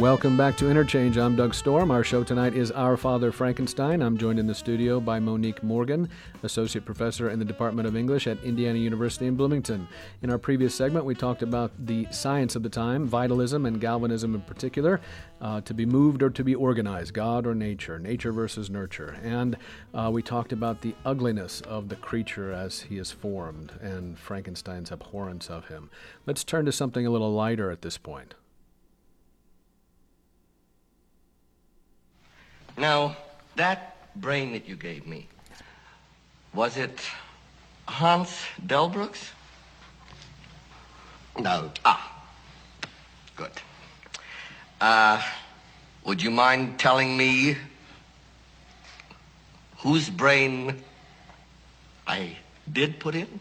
Welcome back to Interchange. I'm Doug Storm. Our show tonight is Our Father Frankenstein. I'm joined in the studio by Monique Morgan, Associate Professor in the Department of English at Indiana University in Bloomington. In our previous segment, we talked about the science of the time, vitalism and galvanism in particular, uh, to be moved or to be organized, God or nature, nature versus nurture. And uh, we talked about the ugliness of the creature as he is formed and Frankenstein's abhorrence of him. Let's turn to something a little lighter at this point. Now, that brain that you gave me, was it Hans Delbruck's? No. Ah, good. Uh, would you mind telling me whose brain I did put in?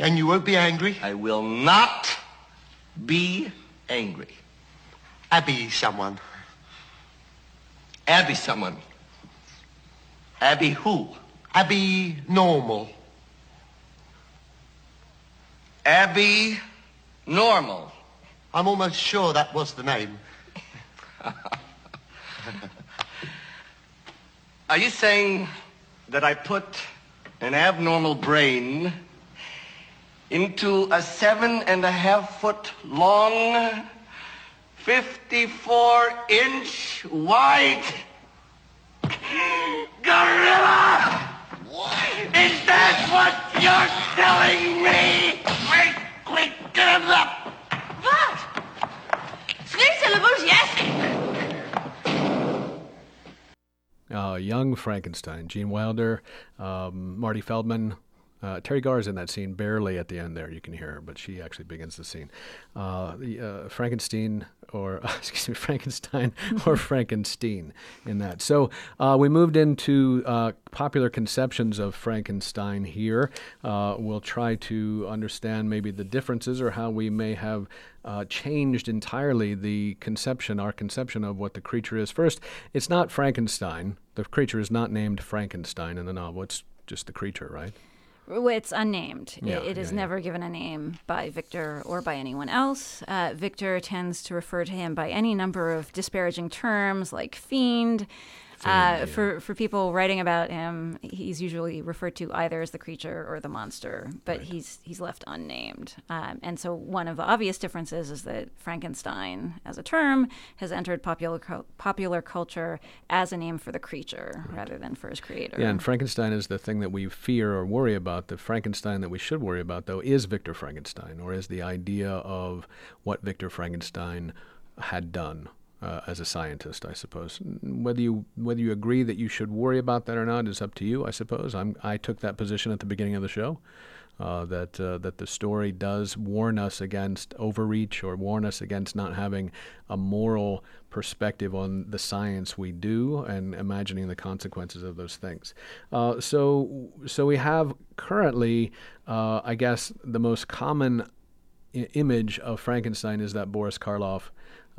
And you won't be angry? I will not be angry. Abby someone. Abby someone. Abby who? Abby normal. Abby Normal. I'm almost sure that was the name. Are you saying that I put an abnormal brain into a seven and a half foot long, 54 inch wide gorilla? Is that what you're telling me? Wait, quick, get him up. Wat? Three syllables, yes. uh, young Frankenstein, Gene Wilder, um, Marty Feldman. Uh, Teri Garr is in that scene barely at the end there. You can hear her, but she actually begins the scene. Uh, the, uh, Frankenstein, or excuse me, Frankenstein or Frankenstein in that. So uh, we moved into uh, popular conceptions of Frankenstein here. Uh, we'll try to understand maybe the differences or how we may have uh, changed entirely the conception, our conception of what the creature is. First, it's not Frankenstein. The creature is not named Frankenstein in the novel. It's just the creature, right? It's unnamed. Yeah, it, it is yeah, yeah. never given a name by Victor or by anyone else. Uh, Victor tends to refer to him by any number of disparaging terms like fiend. Uh, for for people writing about him, he's usually referred to either as the creature or the monster, but he's he's left unnamed. Um, and so one of the obvious differences is that Frankenstein, as a term, has entered popular popular culture as a name for the creature rather than for his creator. Yeah, and Frankenstein is the thing that we fear or worry about. The Frankenstein that we should worry about, though, is Victor Frankenstein, or is the idea of what Victor Frankenstein had done uh, as a scientist. I suppose whether you whether you agree that you should worry about that or not is up to you. I suppose I'm I took that position at the beginning of the show. Uh, that uh, that the story does warn us against overreach or warn us against not having a moral perspective on the science we do and imagining the consequences of those things. Uh, so so we have currently, uh, I guess, the most common image of Frankenstein is that Boris Karloff.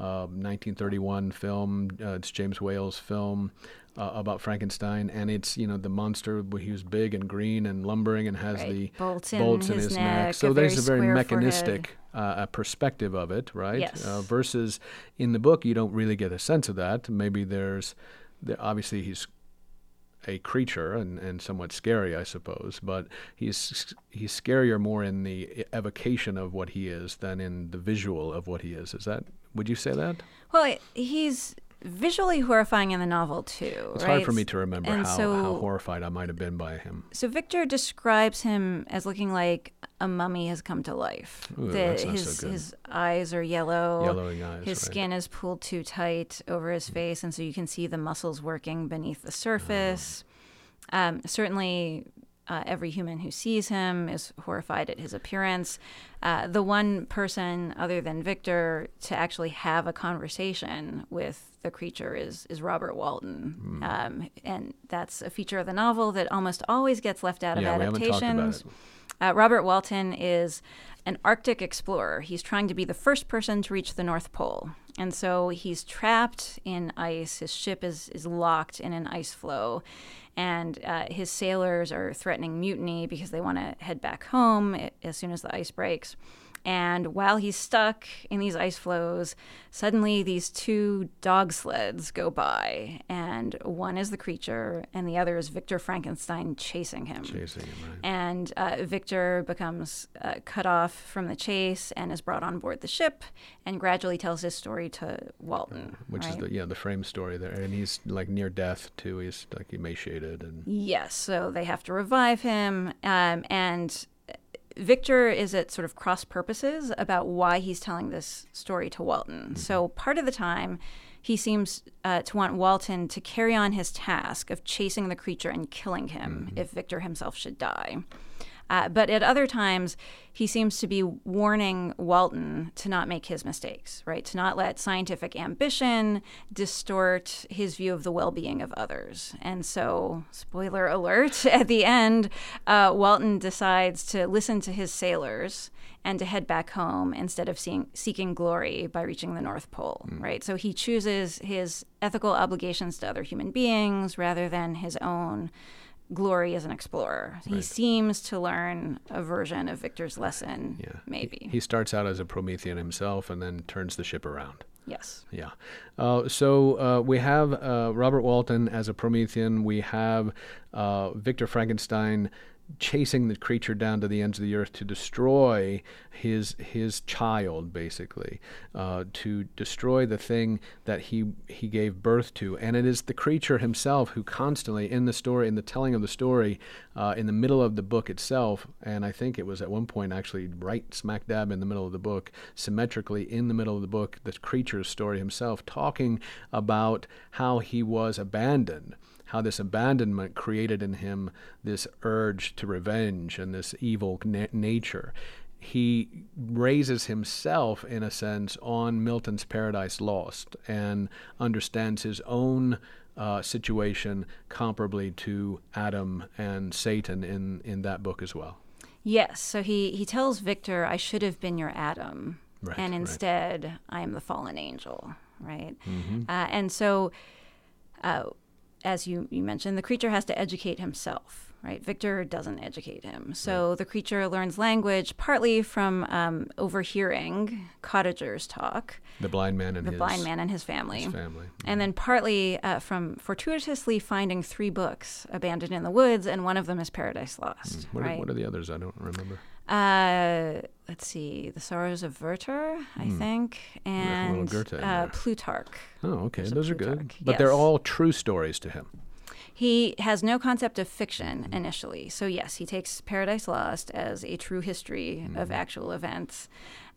Uh, 1931 film. Uh, it's James Whale's film uh, about Frankenstein, and it's you know the monster. He was big and green and lumbering and has Right. the Bolts in bolts in his his neck, neck. So a there's a very mechanistic uh, a perspective of it, right? Yes. Uh, versus in the book, you don't really get a sense of that. Maybe there's, there, obviously he's a creature and, and somewhat scary, I suppose, but he's he's scarier more in the evocation of what he is than in the visual of what he is. Is that? Would you say that? Well, he's visually horrifying in the novel too. It's right? hard for me to remember and how, so, how horrified I might have been by him. So Victor describes him as looking like a mummy has come to life. Ooh, that's not so his his eyes are yellow. Yellowing eyes, His right. skin is pulled too tight over his face, and so you can see the muscles working beneath the surface. Um, certainly, uh, every human who sees him is horrified at his appearance. Uh, the one person other than Victor to actually have a conversation with the creature is is Robert Walton, Hmm. um, and that's a feature of the novel that almost always gets left out of Yeah, we haven't talked about adaptations. Uh, Robert Walton is an Arctic explorer. He's trying to be the first person to reach the North Pole. And so he's trapped in ice. His ship is, is locked in an ice floe. And uh, his sailors are threatening mutiny because they want to head back home as soon as the ice breaks. And while he's stuck in these ice floes, suddenly these two dog sleds go by, and one is the creature, and the other is Victor Frankenstein chasing him. Chasing him, right? And uh, Victor becomes uh, cut off from the chase and is brought on board the ship, and gradually tells his story to Walton. Which is the yeah the frame story there, and he's like near death too. He's like emaciated and Yes, so they have to revive him. Um, and Victor is at sort of cross purposes about why he's telling this story to Walton. So part of the time, he seems uh, to want Walton to carry on his task of chasing the creature and killing him if Victor himself should die. Uh, but at other times, he seems to be warning Walton to not make his mistakes, right? To not let scientific ambition distort his view of the well being of others. And so, spoiler alert, at the end, uh, Walton decides to listen to his sailors and to head back home instead of seeing, seeking glory by reaching the North Pole, right? So he chooses his ethical obligations to other human beings rather than his own glory as an explorer. He seems to learn a version of Victor's lesson, yeah maybe. he starts out as a Promethean himself and then turns the ship around. yes. Yeah. Uh, so uh, we have uh, Robert Walton as a Promethean. We have uh, Victor Frankenstein chasing the creature down to the ends of the earth to destroy his his child, basically, uh, to destroy the thing that he he gave birth to. And it is the creature himself who constantly, in the story, in the telling of the story, uh, in the middle of the book itself, and I think it was at one point actually right smack dab in the middle of the book, symmetrically in the middle of the book, the creature's story himself, talking about how he was abandoned how this abandonment created in him this urge to revenge and this evil na- nature. He raises himself, in a sense, on Milton's Paradise Lost and understands his own uh, situation comparably to Adam and Satan in, in that book as well. Yes. So he, he tells Victor, I should have been your Adam. Right, and right. instead, I am the fallen angel, right? Mm-hmm. Uh, and so, uh, as you, you mentioned, the creature has to educate himself, right? Victor doesn't educate him. So the creature learns language partly from um, overhearing cottagers talk, The blind man and the his, blind man and his family. his family. And then partly uh, from fortuitously finding three books abandoned in the woods, and one of them is Paradise Lost. What, right? are, what are the others? I don't remember. Uh, let's see, The Sorrows of Werther, I think, and Goethe uh. Plutarch. Oh, okay. Those are good. Plutarch, But they're all true stories to him. He has no concept of fiction initially. So, yes, he takes Paradise Lost as a true history of actual events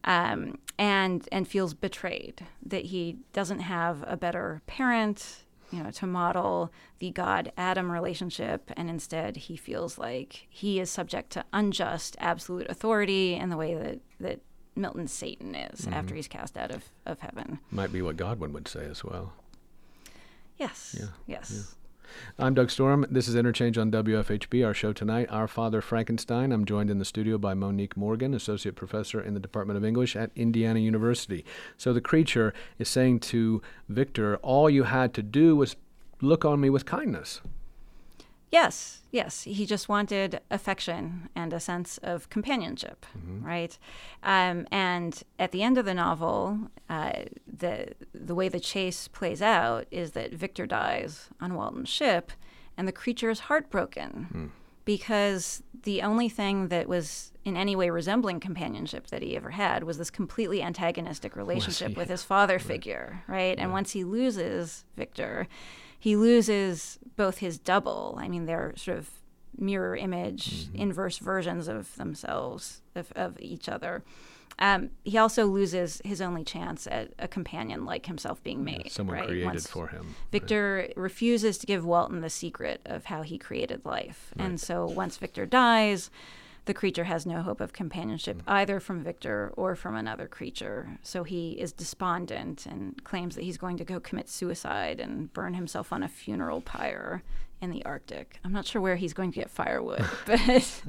um, and, and feels betrayed that he doesn't have a better parent you know, to model the God Adam relationship, and instead he feels like he is subject to unjust absolute authority in the way that that Milton's Satan is mm-hmm. after he's cast out of, of heaven. Might be what Godwin would say as well. Yes. yes. I'm Doug Storm. This is Interchange on WFHB. Our show tonight, Our Father Frankenstein. I'm joined in the studio by Monique Morgan, Associate Professor in the Department of English at Indiana University. So the creature is saying to Victor, All you had to do was look on me with kindness. Yes, yes. He just wanted affection and a sense of companionship, right? Um, and at the end of the novel, uh, the the way the chase plays out is that Victor dies on Walton's ship, and the creature is heartbroken because the only thing that was in any way resembling companionship that he ever had was this completely antagonistic relationship with his father figure, right? And once he loses Victor, he loses both his double. I mean, they're sort of mirror image, inverse versions of themselves, of, of each other. Um, he also loses his only chance at a companion like himself being made. Someone right? created Once for him. Victor refuses to give Walton the secret of how he created life. And so once Victor dies, the creature has no hope of companionship mm. either from Victor or from another creature. So he is despondent and claims that he's going to go commit suicide and burn himself on a funeral pyre in the Arctic. I'm not sure where he's going to get firewood, but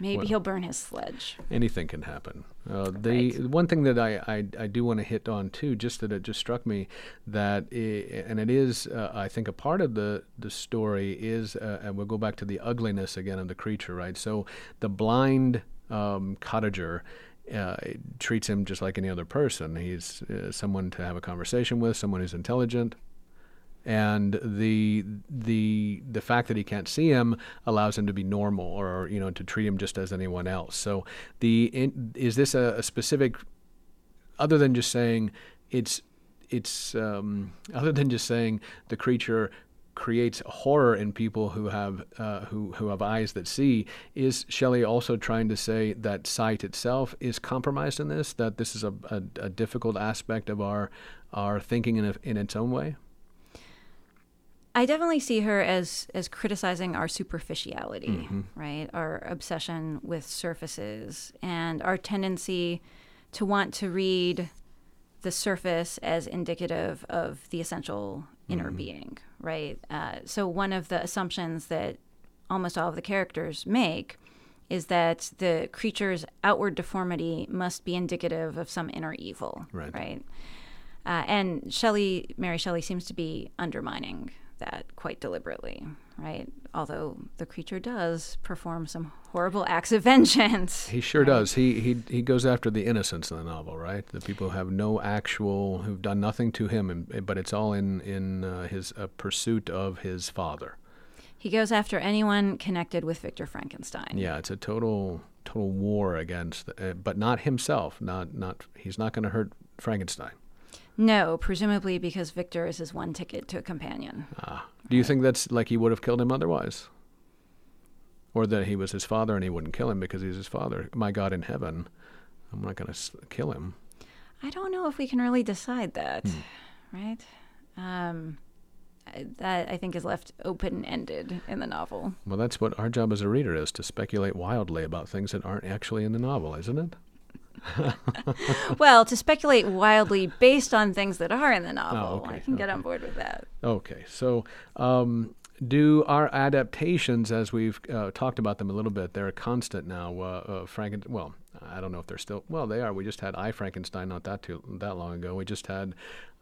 maybe he'll burn his sledge. anything can happen. Uh, the one thing that I, I, I do want to hit on too, just that it just struck me that, i and it is, uh, I think, a part of the the story is, uh, and we'll go back to the ugliness again of the creature, right? So the blind um, cottager. Uh, treats him just like any other person. He's uh, someone to have a conversation with, someone who's intelligent, and the the the fact that he can't see him allows him to be normal or you know to treat him just as anyone else so the in, is this a, a specific other than just saying it's it's um, other than just saying the creature creates horror in people who have uh, who who have eyes that see. Is Shelley also trying to say that sight itself is compromised in this? That this is a, a, a difficult aspect of our our thinking in a, in its own way. I definitely see her as as criticizing our superficiality, right? Our obsession with surfaces and our tendency to want to read the surface as indicative of the essential inner being, right? Uh, so one of the assumptions that almost all of the characters make is that the creature's outward deformity must be indicative of some inner evil, Right. right? Uh, and Shelley, Mary Shelley, seems to be undermining that quite deliberately, right? Although the creature does perform some horrible acts of vengeance. He sure does. He he he goes after the innocents in the novel, right? The people who have no actual, who've done nothing to him, and, but it's all in in uh, his uh, pursuit of his father. He goes after anyone connected with Victor Frankenstein. Yeah, it's a total total war against, uh, but not himself. Not not he's not going to hurt Frankenstein. No, presumably because Victor is his one ticket to a companion. Ah, do you think that's like he would have killed him otherwise, or that he was his father and he wouldn't kill him because he's his father? My God in heaven, I'm not going to kill him. I don't know if we can really decide that, right? Um, that I think is left open ended in the novel. Well, that's what our job as a reader is to speculate wildly about things that aren't actually in the novel, isn't it? well, to speculate wildly based on things that are in the novel, Oh, okay, I can get on board with that. Okay, so um, do our adaptations, as we've uh, talked about them a little bit, they're a constant now. Uh, uh, Franken, well, I don't know if they're still. Well, they are. We just had I Frankenstein not that too that long ago. We just had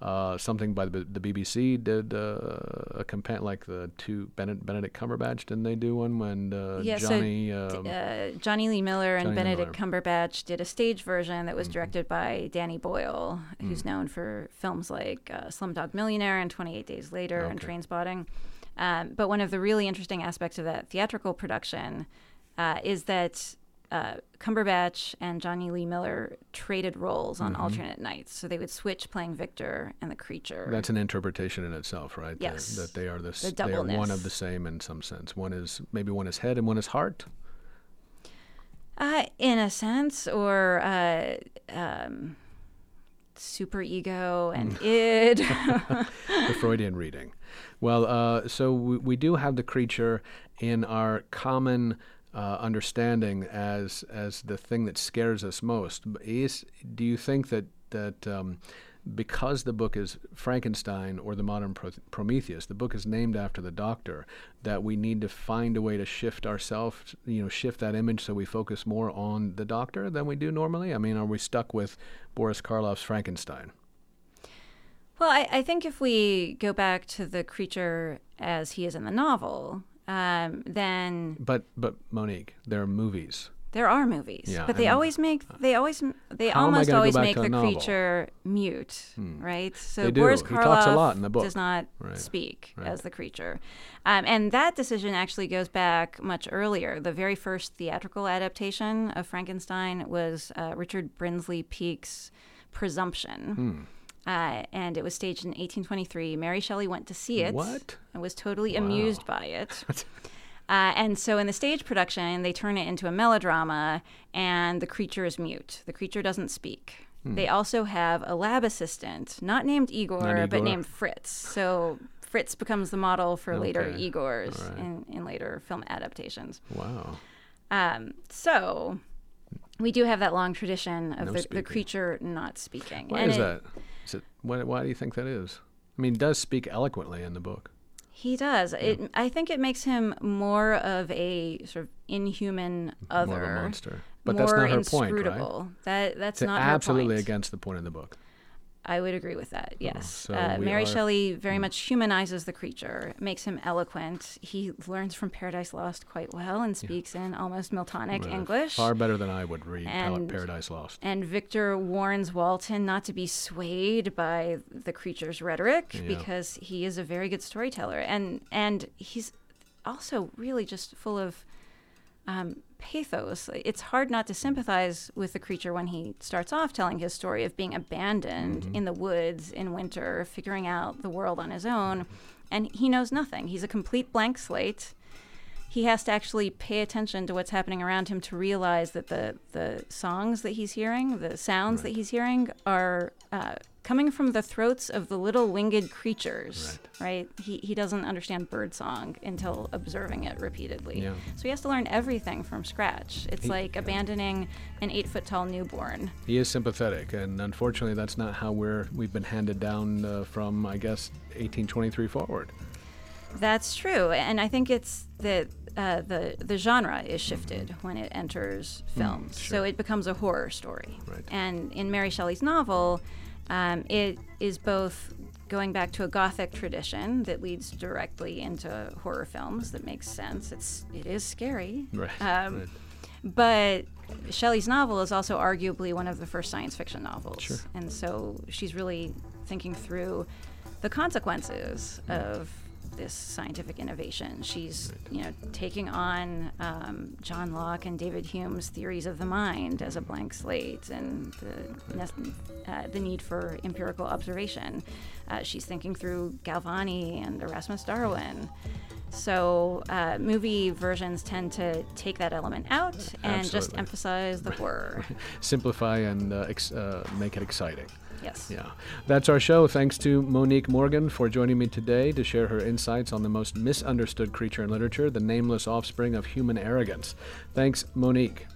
uh, something by the, the BBC did uh, a compa- like the two Benedict, Benedict Cumberbatch didn't they do one when uh, Yeah, so Jonny? D- um, uh, Jonny Lee Miller and Jonny Lee Benedict Miller. Cumberbatch did a stage version that Mm-hmm. was directed by Danny Boyle, who's Mm. known for films like uh, Slumdog Millionaire and 28 Days Later and Okay. Trainspotting. Um, but one of the really interesting aspects of that theatrical production uh, is that uh, Cumberbatch and Jonny Lee Miller traded roles Mm-hmm. on alternate nights. So they would switch playing Victor and the creature. That's an interpretation in itself, right? That- Yes. That, they are this. The they are one of the same in some sense. One is maybe one is head and one is heart. Uh, in a sense, or uh, um, superego and id. the Freudian reading. Well, uh, so we, we do have the creature in our common uh, understanding as as the thing that scares us most. Is do you think that that um, because the book is Frankenstein or the modern Pro- Prometheus, the book is named after the doctor, that we need to find a way to shift ourselves, you know, shift that image so we focus more on the doctor than we do normally? I mean, are we stuck with Boris Karloff's Frankenstein? Well, I, I think if we go back to the creature as he is in the novel, um, then But but Monique, there are movies. there are movies, Yeah, but they always make they always they How am I almost always make the creature mute, right? So. Boris He talks a Karloff lot in the book. does not Right. speak Right. as the creature, um, and that decision actually goes back much earlier. The very first theatrical adaptation of Frankenstein was uh, Richard Brinsley Peake's Presumption. Hmm. Uh, and it was staged in 1823. Mary Shelley went to see it. What? And was totally amused by it. Uh, and so in the stage production, they turn it into a melodrama, and the creature is mute. The creature doesn't speak. They also have a lab assistant, not named Igor, Hmm. Not but named Fritz. So Fritz becomes the model for later Okay. Igors All right. in, in later film adaptations. Wow. Um, so we do have that long tradition of No the, the creature not speaking. Why And is it- that? Why, why do you think that is? I mean, he does speak eloquently in the book. He does. It. I think it makes him more of a sort of inhuman other, More of a monster. But more that's not her point, right? That that's It's not absolutely her point. against the point of the book. I would agree with that. Yes. Oh, so uh, Mary are- Hmm. Shelley very much humanizes the creature, makes him eloquent. He learns from Paradise Lost quite well and speaks in almost Miltonic English. Far better than I would read And- Paradise Lost. And Victor warns Walton not to be swayed by the creature's rhetoric Yeah. because he is a very good storyteller, and and he's also really just full of um, pathos. It's hard not to sympathize with the creature when he starts off telling his story of being abandoned Mm-hmm. in the woods in winter, figuring out the world on his own, and he knows nothing. He's a complete blank slate he has to actually pay attention to what's happening around him to realize that the the songs that he's hearing, the sounds that he's hearing, are uh, coming from the throats of the little winged creatures. Right? He he doesn't understand birdsong until observing it repeatedly. Yeah. So he has to learn everything from scratch. It's He- like abandoning an eight foot tall newborn. He is sympathetic, and unfortunately, that's not how we're we've been handed down uh, from, I guess, 1823 forward. That's true, and I think it's that uh, the the genre is shifted when it enters films, so it becomes a horror story. Right. And in Mary Shelley's novel, um, it is both going back to a gothic tradition that leads directly into horror films. That makes sense. It's it is scary, Right. Um, right. but Shelley's novel is also arguably one of the first science fiction novels. Sure. And so she's really thinking through the consequences of this scientific innovation. She's, you know, taking on um, John Locke and David Hume's theories of the mind as a blank slate and the, uh, the need for empirical observation. Uh, she's thinking through Galvani and Erasmus Darwin. So, uh, movie versions tend to take that element out and just emphasize the horror. Simplify and uh, ex- uh, make it exciting. Yes. Yeah. That's our show. Thanks to Monique Morgan for joining me today to share her insights on the most misunderstood creature in literature, the nameless offspring of human arrogance. Thanks, Monique.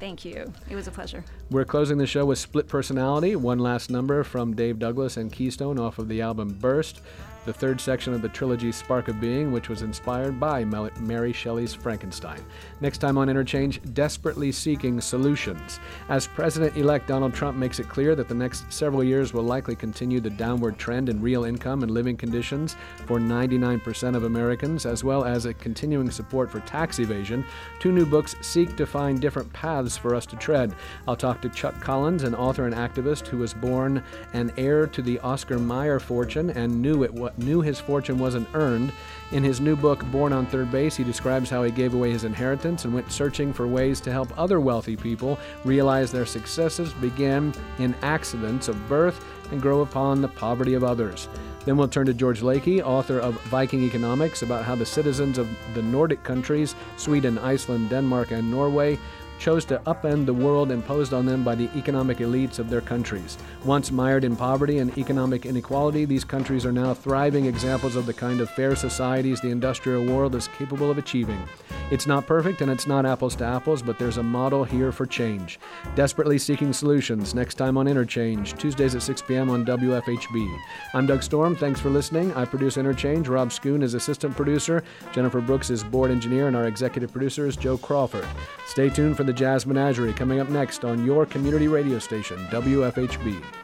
Thank you. It was a pleasure. We're closing the show with Split Personality, one last number from Dave Douglas and Keystone off of the album Burst, the third section of the trilogy Spark of Being, which was inspired by Mary Shelley's Frankenstein. Next time on Interchange, desperately seeking solutions. As President elect Donald Trump makes it clear that the next several years will likely continue the downward trend in real income and living conditions for 99% of Americans, as well as a continuing support for tax evasion, two new books seek to find different paths for us to tread. I'll talk to Chuck Collins, an author and activist who was born an heir to the Oscar Mayer fortune and knew it knew his fortune wasn't earned. In his new book, Born on Third Base, he describes how he gave away his inheritance and went searching for ways to help other wealthy people realize their successes began in accidents of birth and grow upon the poverty of others. Then we'll turn to George Lakey, author of Viking Economics, about how the citizens of the Nordic countries, Sweden, Iceland, Denmark, and Norway, chose to upend the world imposed on them by the economic elites of their countries. Once mired in poverty and economic inequality, these countries are now thriving examples of the kind of fair societies the industrial world is capable of achieving. It's not perfect and it's not apples to apples, but there's a model here for change. Desperately seeking solutions next time on Interchange, Tuesdays at 6 p.m. on WFHB. I'm Doug Storm. Thanks for listening. I produce Interchange. Rob Schoon is assistant producer. Jennifer Brooks is board engineer, and our executive producer is Joe Crawford. Stay tuned for the Jazz Menagerie coming up next on your community radio station, WFHB.